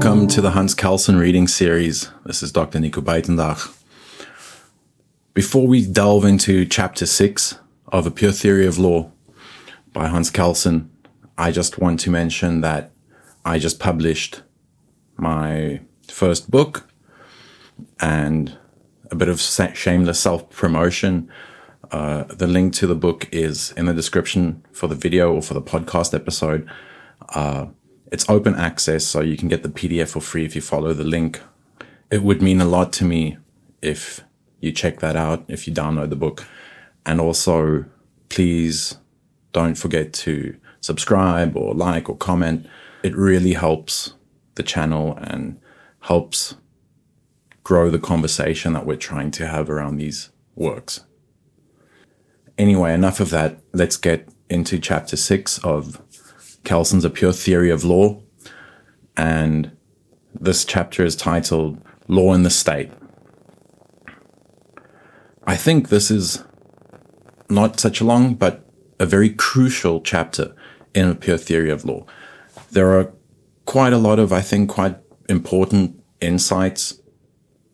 Welcome to the Hans Kelsen reading series. This is Dr. Nico Buitendag. Before we delve into chapter six of A Pure Theory of Law by Hans Kelsen, I just want to mention that I just published my first book and a bit of shameless self promotion. Uh, the link to the book is in the description for the video or for the podcast episode. Uh, it's open access, so you can get the PDF for free if you follow the link. It would mean a lot to me if you check that out, if you download the book. And also, please don't forget to subscribe or like or comment. It really helps the channel and helps grow the conversation that we're trying to have around these works. Anyway, enough of that. Let's get into chapter six of Kelsen's A Pure Theory of Law. And this chapter is titled Law in the State. I think this is not such a long, but a very crucial chapter in A Pure Theory of Law. There are quite a lot of, I think, quite important insights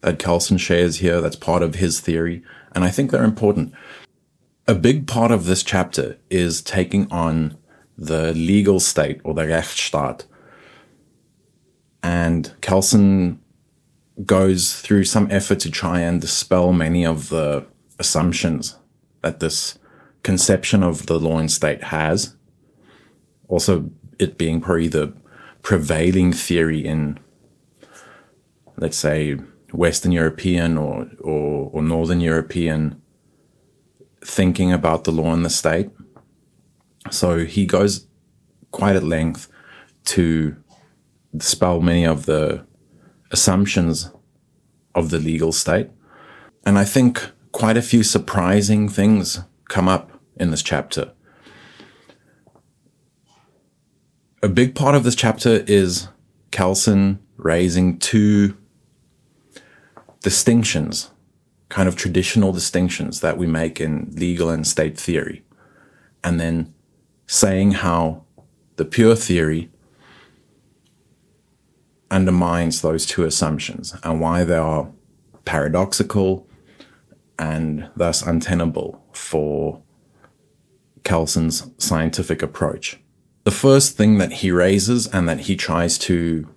that Kelsen shares here that's part of his theory, and I think they're important. A big part of this chapter is taking on the legal state or the Rechtsstaat. And Kelsen goes through some effort to try and dispel many of the assumptions that this conception of the law and state has. Also, it being probably the prevailing theory in, let's say, Western European or, or, or Northern European thinking about the law and the state. So he goes quite at length to dispel many of the assumptions of the legal state. And I think quite a few surprising things come up in this chapter. A big part of this chapter is Kelsen raising two distinctions, kind of traditional distinctions that we make in legal and state theory. And then saying how the pure theory undermines those two assumptions and why they are paradoxical and thus untenable for Kelsen's scientific approach. The first thing that he raises and that he tries to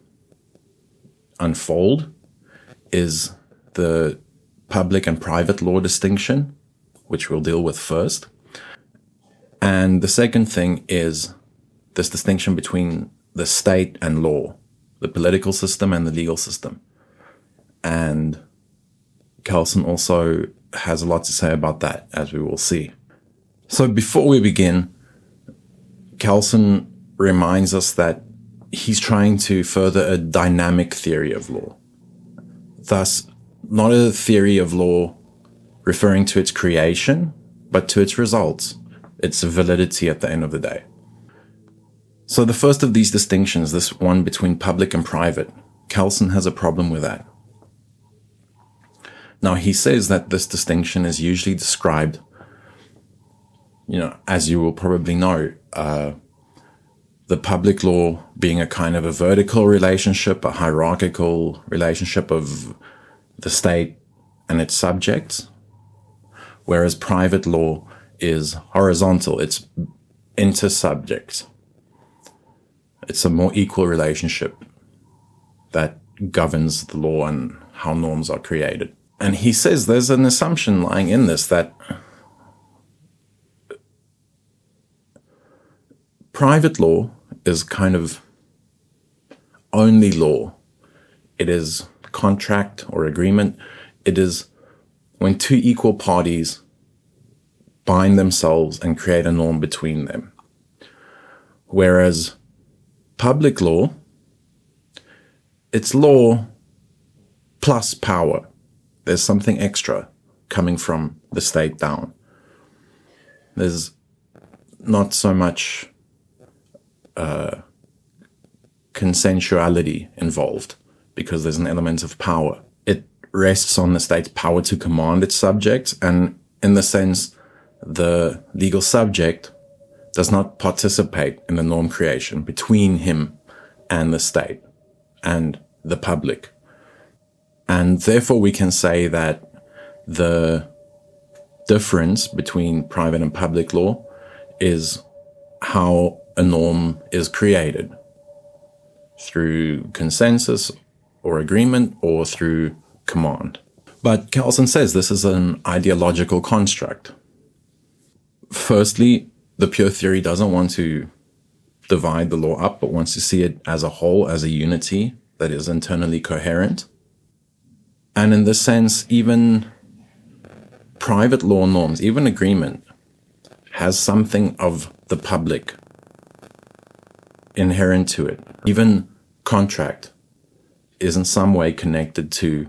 unfold is the public and private law distinction, which we'll deal with first. And the second thing is this distinction between the state and law, the political system and the legal system. And Kelsen also has a lot to say about that, as we will see. So before we begin, Kelsen reminds us that he's trying to further a dynamic theory of law. Thus, not a theory of law referring to its creation, but to its results its validity at the end of the day. So the first of these distinctions, this one between public and private, Kelsen has a problem with that. Now he says that this distinction is usually described, you know, as you will probably know, uh, the public law being a kind of a vertical relationship, a hierarchical relationship of the state and its subjects, whereas private law is horizontal. It's inter-subject. It's a more equal relationship that governs the law and how norms are created. And he says there's an assumption lying in this that private law is kind of only law. It is contract or agreement. It is when two equal parties bind themselves and create a norm between them. Whereas public law, it's law plus power. There's something extra coming from the state down. There's not so much uh, consensuality involved because there's an element of power. It rests on the state's power to command its subjects, and in the sense the legal subject does not participate in the norm creation between him and the state. and the public. And therefore we can say that the difference between private and public law is how a norm is created through consensus or agreement or through command. But Kelsen says this is an ideological construct. Firstly, the pure theory doesn't want to divide the law up, but wants to see it as a whole, as a unity that is internally coherent. And in this sense, even private law norms, even agreement, has something of the public inherent to it. Even contract is in some way connected to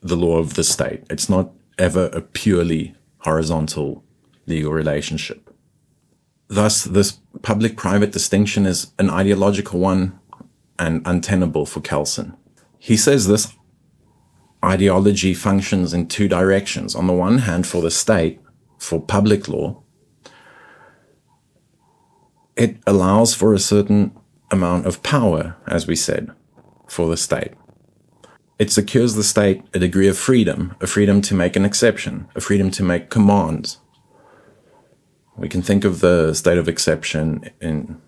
the law of the state. It's not ever a purely horizontal legal relationship. Thus, this public private distinction is an ideological one and untenable for Kelsen. He says this ideology functions in two directions. On the one hand, for the state, for public law, it allows for a certain amount of power, as we said, for the state. It secures the state a degree of freedom, a freedom to make an exception, a freedom to make commands. We can think of the state of exception in,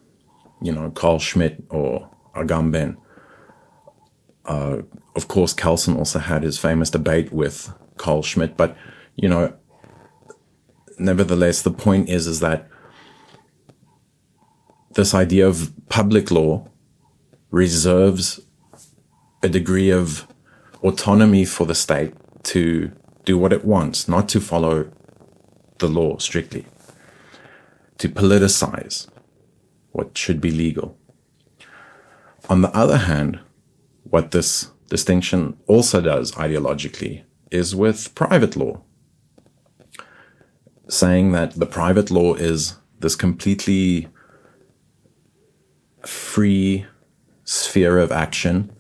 you know, Carl Schmitt or Agamben. Uh, of course, Kelsen also had his famous debate with Carl Schmitt, but, you know, nevertheless, the point is, is that this idea of public law reserves a degree of autonomy for the state to do what it wants, not to follow the law strictly, to politicize what should be legal. On the other hand, what this distinction also does ideologically is with private law, saying that the private law is this completely free sphere of action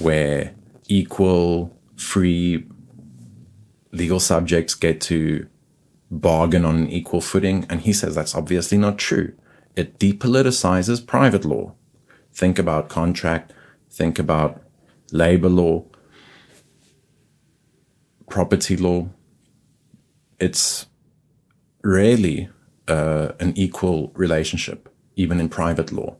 where equal, free legal subjects get to bargain on an equal footing. And he says that's obviously not true. It depoliticizes private law. Think about contract, think about labor law, property law. It's rarely uh, an equal relationship, even in private law.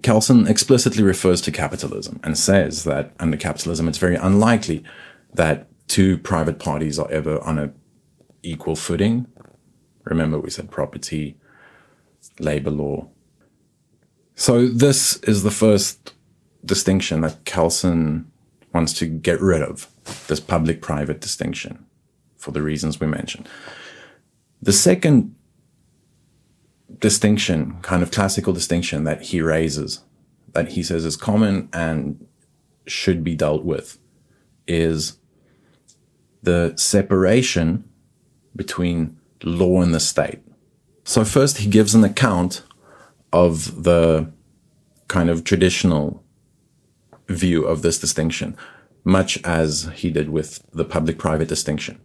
Kelsen explicitly refers to capitalism and says that under capitalism, it's very unlikely that two private parties are ever on a equal footing. Remember, we said property, labor law. So this is the first distinction that Kelsen wants to get rid of, this public-private distinction, for the reasons we mentioned. The second distinction, kind of classical distinction that he raises, that he says is common and should be dealt with, is the separation between law and the state. So first he gives an account of the kind of traditional view of this distinction, much as he did with the public-private distinction.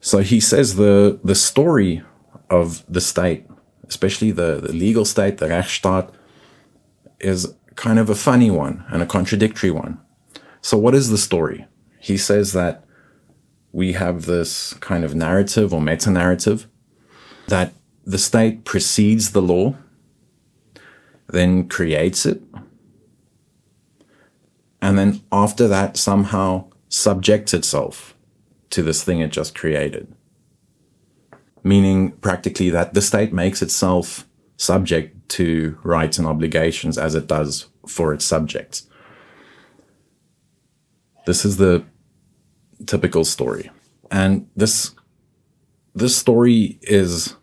So he says the, the story of the state, especially the, the legal state, the Rechtsstaat, is kind of a funny one and a contradictory one. So what is the story? He says that we have this kind of narrative or meta narrative that the state precedes the law, then creates it, and then after that somehow subjects itself to this thing it just created meaning practically that the state makes itself subject to rights and obligations as it does for its subjects. This is the typical story. And this, this story is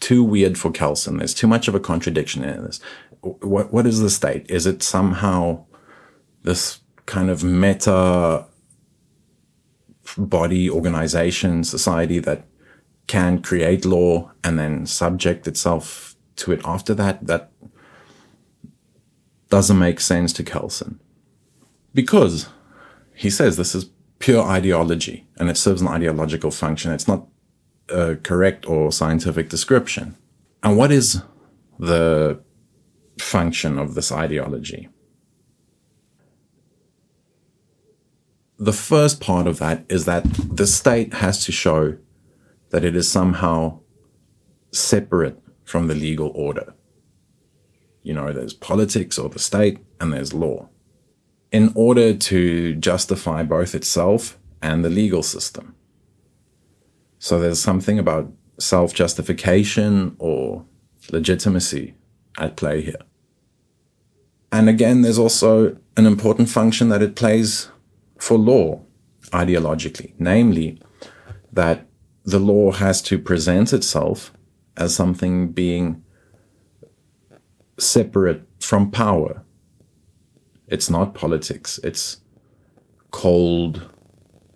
too weird for Kelsen. There's too much of a contradiction in this. What, what is the state? Is it somehow this kind of meta body organization society that can create law and then subject itself to it after that, that doesn't make sense to Kelsen. Because he says this is pure ideology and it serves an ideological function. It's not a correct or scientific description. And what is the function of this ideology? The first part of that is that the state has to show that it is somehow separate from the legal order. You know, there's politics or the state, and there's law. In order to justify both itself and the legal system. So there's something about self justification or legitimacy at play here. And again, there's also an important function that it plays for law ideologically, namely that the law has to present itself as something being separate from power. It's not politics, it's cold,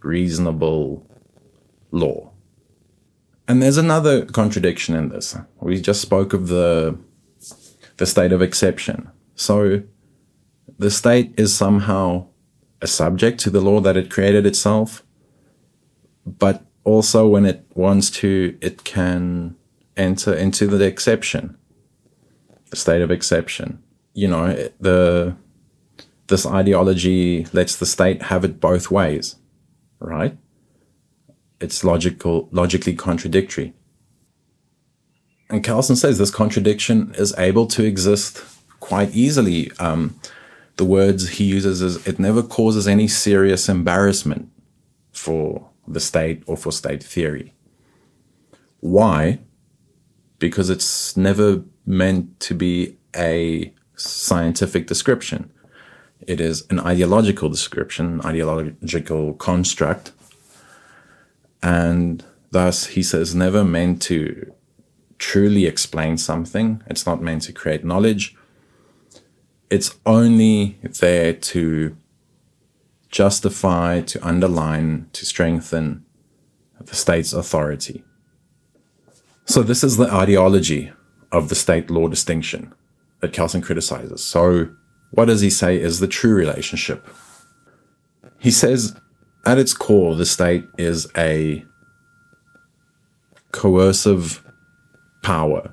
reasonable law. And there's another contradiction in this. We just spoke of the the state of exception. So the state is somehow a subject to the law that it created itself, but also when it wants to, it can enter into the exception, the state of exception. You know, the this ideology lets the state have it both ways, right? It's logical, logically contradictory. And Kelsen says this contradiction is able to exist quite easily. Um, the words he uses is it never causes any serious embarrassment for the state or for state theory. Why? Because it's never meant to be a scientific description. It is an ideological description, ideological construct. And thus, he says, never meant to truly explain something. It's not meant to create knowledge. It's only there to justify, to underline, to strengthen the state's authority. So, this is the ideology of the state law distinction that Kelsen criticizes. So, what does he say is the true relationship? He says, at its core, the state is a coercive power.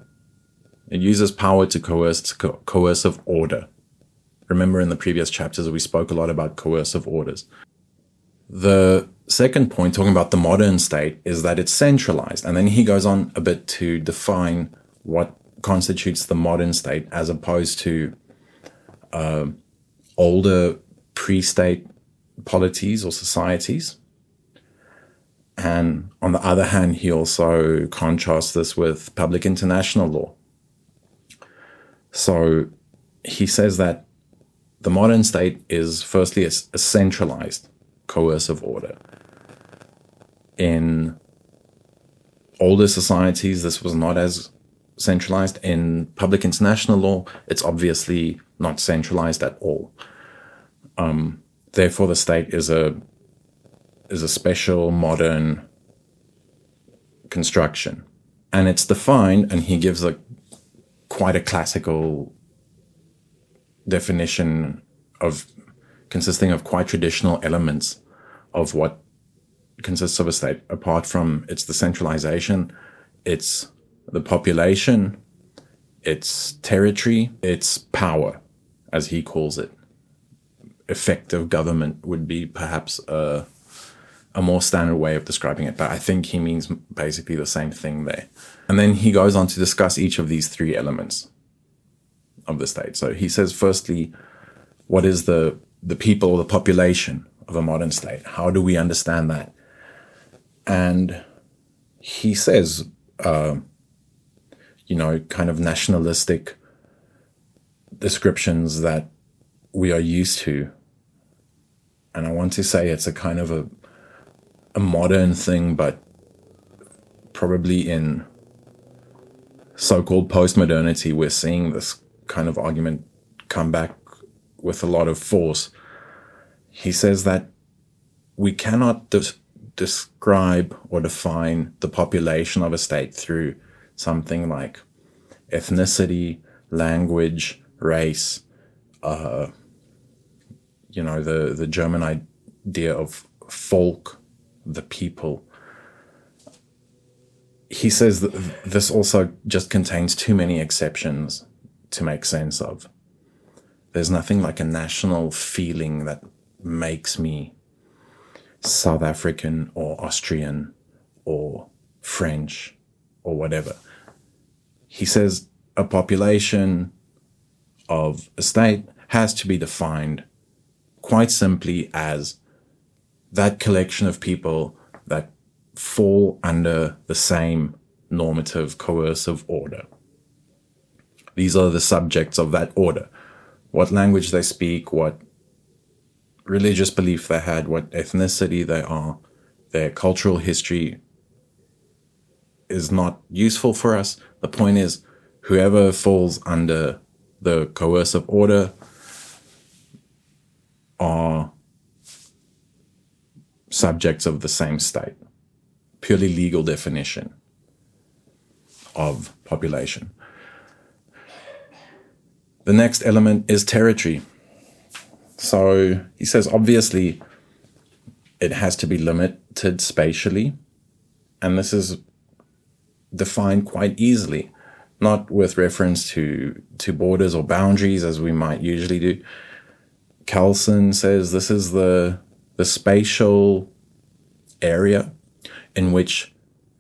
It uses power to coerce co- coercive order. Remember in the previous chapters, we spoke a lot about coercive orders. The second point, talking about the modern state, is that it's centralized. And then he goes on a bit to define what constitutes the modern state as opposed to uh, older pre state polities or societies. And on the other hand, he also contrasts this with public international law. So he says that the modern state is firstly a, a centralized coercive order. In older societies, this was not as centralized. In public international law, it's obviously not centralized at all. Um, therefore, the state is a is a special modern construction, and it's defined. And he gives a quite a classical definition of consisting of quite traditional elements of what consists of a state, apart from its decentralization, its the population, its territory, its power, as he calls it. Effective government would be perhaps a, a more standard way of describing it, but I think he means basically the same thing there. And then he goes on to discuss each of these three elements of the state. So he says, firstly, what is the the people the population of a modern state? How do we understand that? And he says, uh, you know, kind of nationalistic descriptions that we are used to. And I want to say it's a kind of a a modern thing, but probably in so-called post-modernity, we're seeing this kind of argument come back with a lot of force. He says that we cannot de- describe or define the population of a state through something like ethnicity, language, race, uh, you know, the, the German idea of folk, the people. He says that this also just contains too many exceptions to make sense of. There's nothing like a national feeling that makes me South African or Austrian or French or whatever. He says a population of a state has to be defined quite simply as that collection of people that fall under the same normative coercive order. These are the subjects of that order. What language they speak, what religious belief they had, what ethnicity they are, their cultural history is not useful for us. The point is, whoever falls under the coercive order are subjects of the same state. Purely legal definition of population. The next element is territory. So he says, obviously, it has to be limited spatially. And this is defined quite easily, not with reference to, to borders or boundaries as we might usually do. Kelsen says this is the, the spatial area in which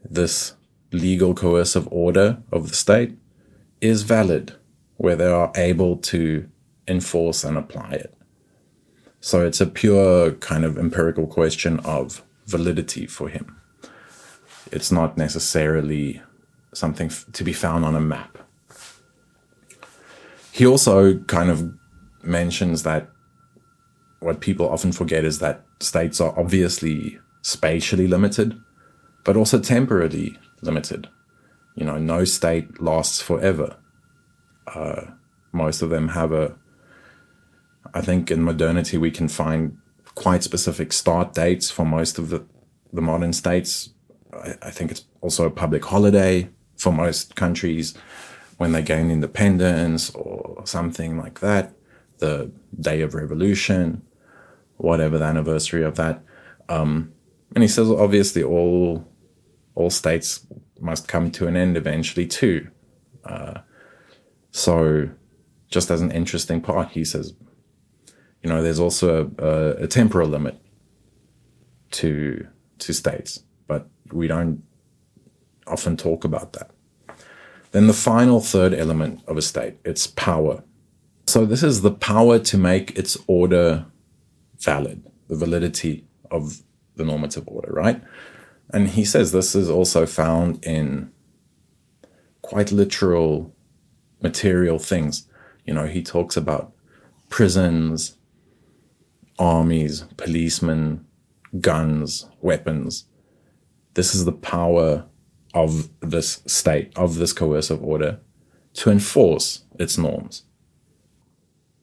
this legal coercive order of the state is valid, where they are able to enforce and apply it. So it's a pure kind of empirical question of validity for him. It's not necessarily something to be found on a map. He also kind of mentions that what people often forget is that states are obviously spatially limited, but also temporally limited. You know, no state lasts forever. Uh, most of them have a, I think in modernity we can find quite specific start dates for most of the, the modern states. I, I think it's also a public holiday for most countries when they gain independence or something like that, the day of revolution, whatever the anniversary of that. Um, and he says, obviously, all all states must come to an end eventually too. Uh, so, just as an interesting part, he says, you know, there's also a, a, a temporal limit to to states, but we don't often talk about that. Then the final third element of a state, it's power. So this is the power to make its order valid, the validity of the normative order, right? And he says this is also found in quite literal material things. You know, he talks about prisons, armies, policemen, guns, weapons. This is the power of this state, of this coercive order, to enforce its norms.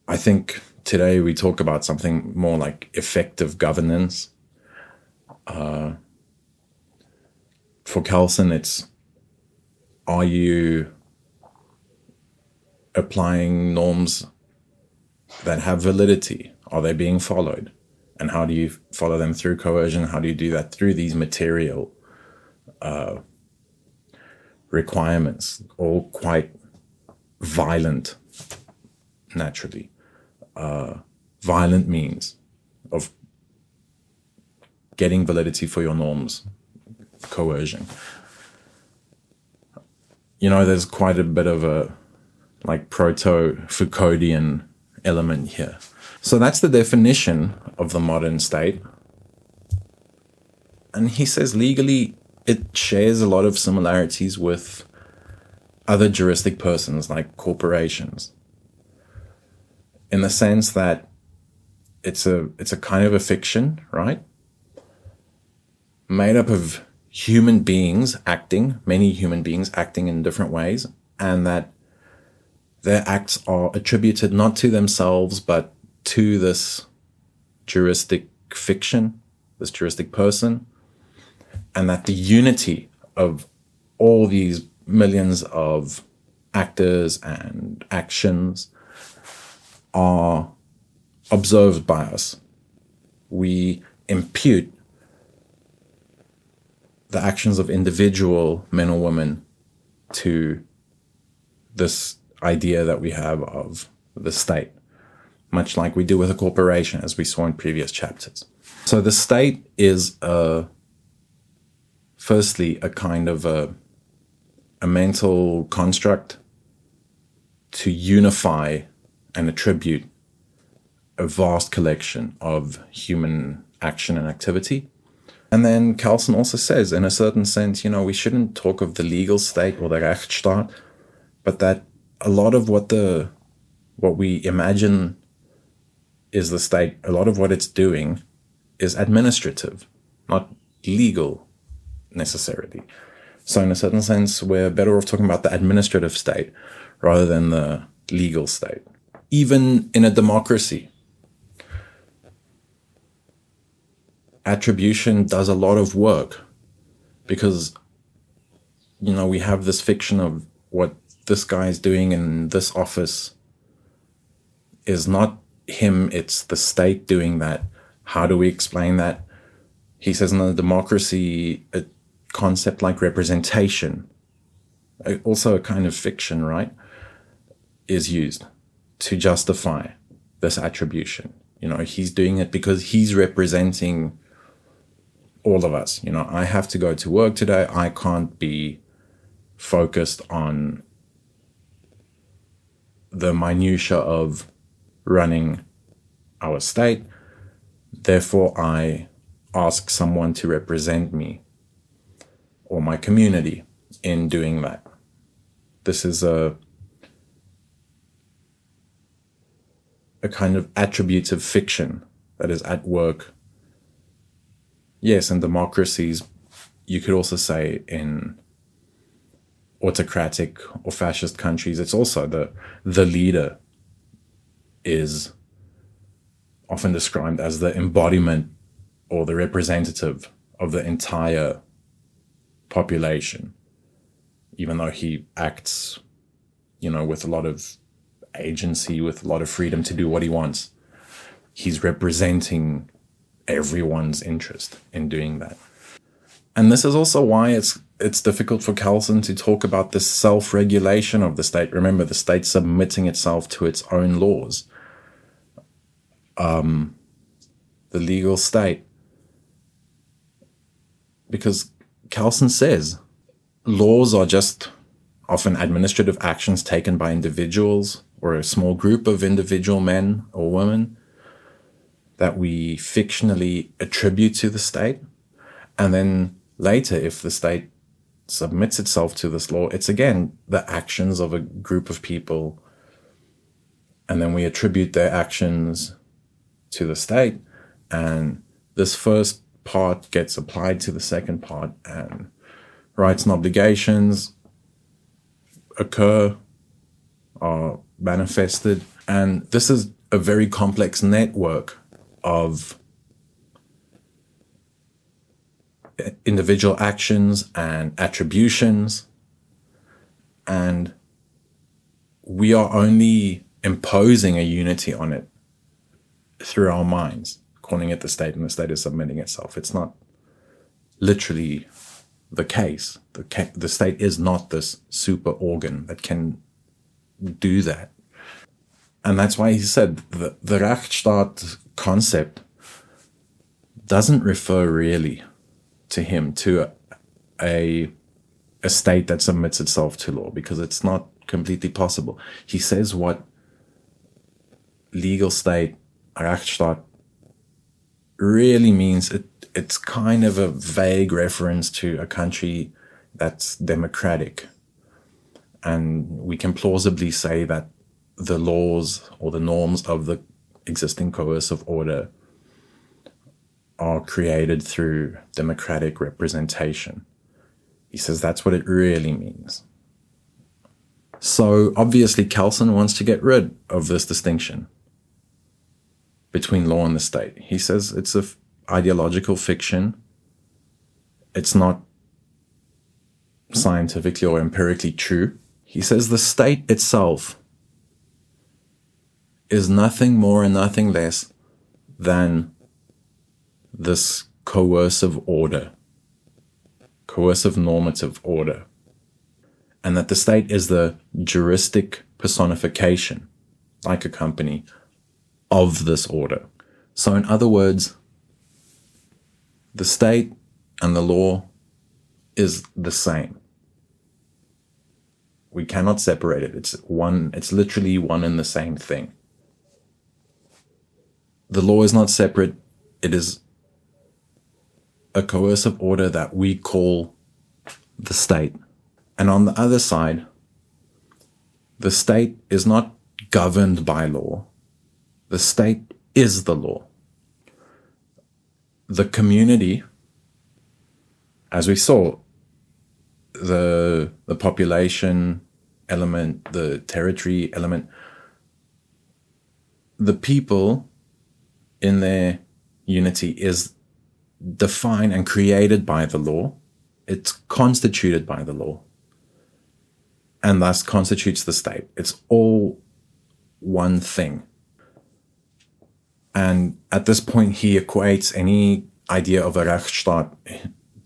I think today we talk about something more like effective governance. Uh, for Kelsen, it's are you applying norms that have validity? Are they being followed? And how do you follow them through coercion? How do you do that through these material uh, requirements, all quite violent, naturally? Uh, violent means of getting validity for your norms coercion. You know, there's quite a bit of a like proto Foucauldian element here. So that's the definition of the modern state. And he says legally it shares a lot of similarities with other juristic persons like corporations. In the sense that it's a it's a kind of a fiction, right? Made up of human beings acting, many human beings acting in different ways, and that their acts are attributed not to themselves, but to this juristic fiction, this juristic person, and that the unity of all these millions of actors and actions are observed by us. We impute the actions of individual men or women to this idea that we have of the state. much like we do with a corporation, as we saw in previous chapters. So the state is a, firstly, a kind of a, a mental construct to unify and attribute a vast collection of human action and activity. And then Kelsen also says, in a certain sense, you know, we shouldn't talk of the legal state or the Rechtsstaat, but that a lot of what the what we imagine is the state, a lot of what it's doing is administrative, not legal necessarily. So, in a certain sense, we're better off talking about the administrative state rather than the legal state. Even in a democracy, attribution does a lot of work because, you know, we have this fiction of what this guy is doing in this office is not him, it's the state doing that. How do we explain that? He says in a democracy, a concept like representation, also a kind of fiction, right, is used to justify this attribution. You know, he's doing it because he's representing all of us. You know, I have to go to work today. I can't be focused on the minutia of running our state. Therefore, I ask someone to represent me or my community in doing that. This is a a kind of attributes of fiction that is at work. Yes, in democracies, you could also say in autocratic or fascist countries, it's also the the leader is often described as the embodiment or the representative of the entire population, even though he acts, you know, with a lot of agency, with a lot of freedom to do what he wants. He's representing everyone's interest in doing that. And this is also why it's it's difficult for Kelsen to talk about the self-regulation of the state. Remember, the state submitting itself to its own laws. Um, the legal state. Because Kelsen says laws are just often administrative actions taken by individuals or a small group of individual men or women that we fictionally attribute to the state. And then later, if the state submits itself to this law, it's again the actions of a group of people. And then we attribute their actions to the state. And this first part gets applied to the second part, and rights and obligations occur, are manifested. And this is a very complex network of individual actions and attributions. And we are only imposing a unity on it through our minds, calling it the state, and the state is submitting itself. It's not literally the case. The, ca- the state is not this super organ that can do that. And that's why he said the, the Rechtsstaat concept doesn't refer really to him to a a state that submits itself to law because it's not completely possible. He says what legal state Rechtsstaat really means it it's kind of a vague reference to a country that's democratic. And we can plausibly say that the laws or the norms of the existing coercive order are created through democratic representation. He says that's what it really means. So obviously, Kelsen wants to get rid of this distinction between law and the state. He says it's a f- ideological fiction. It's not scientifically or empirically true. He says the state itself is nothing more and nothing less than this coercive order, coercive normative order, and that the state is the juristic personification, like a company, of this order. So, in other words, the state and the law is the same. We cannot separate it. It's one, it's literally one and the same thing. The law is not separate. It is a coercive order that we call the state. And on the other side, the state is not governed by law. The state is the law. The community, as we saw, the, the population element, the territory element, the people in their unity is defined and created by the law. It's constituted by the law and thus constitutes the state. It's all one thing. And at this point, he equates any idea of a Rechtsstaat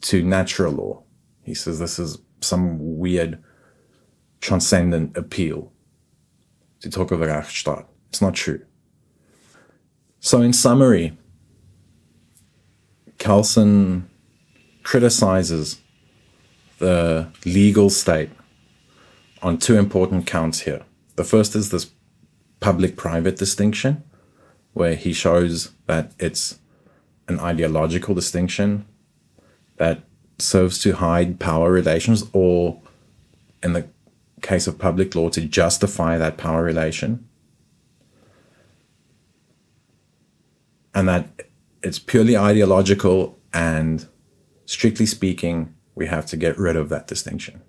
to natural law. He says this is some weird transcendent appeal to talk of a Rechtsstaat. It's not true. So, in summary, Kelsen criticizes the legal state on two important counts here. The first is this public private distinction, where he shows that it's an ideological distinction that serves to hide power relations, or in the case of public law, to justify that power relation. And that it's purely ideological, and strictly speaking, we have to get rid of that distinction.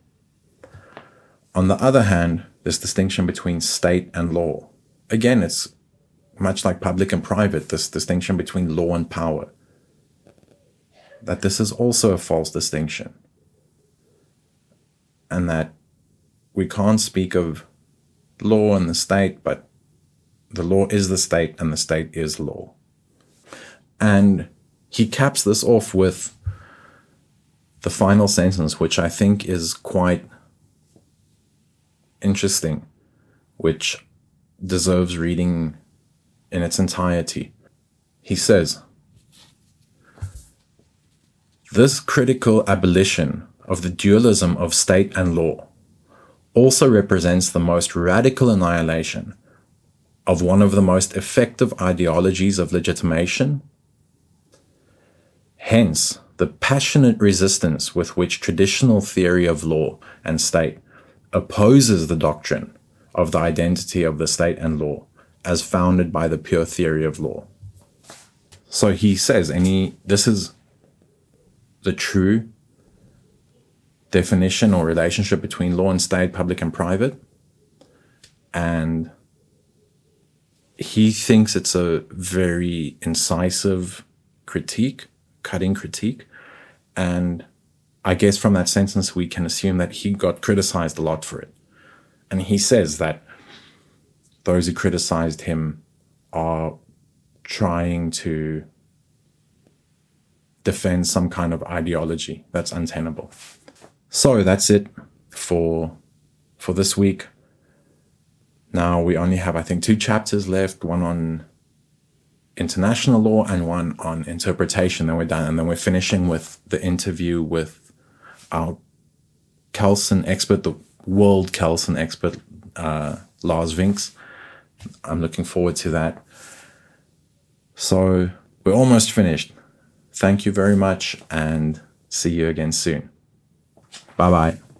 On the other hand, this distinction between state and law. Again, it's much like public and private, this distinction between law and power. That this is also a false distinction. And that we can't speak of law and the state, but the law is the state and the state is law. And he caps this off with the final sentence, which I think is quite interesting, which deserves reading in its entirety. He says, This critical abolition of the dualism of state and law also represents the most radical annihilation of one of the most effective ideologies of legitimation. Hence, the passionate resistance with which traditional theory of law and state opposes the doctrine of the identity of the state and law as founded by the pure theory of law. So he says, any this is the true definition or relationship between law and state, public and private. And he thinks it's a very incisive critique, cutting critique. And I guess from that sentence, we can assume that he got criticized a lot for it. And he says that those who criticized him are trying to defend some kind of ideology that's untenable. So that's it for for this week. Now we only have I think two chapters left, one on international law and one on interpretation, then we're done. And then we're finishing with the interview with our Kelsen expert, the world Kelsen expert, uh, Lars Vinx. I'm looking forward to that. So we're almost finished. Thank you very much and see you again soon. Bye bye.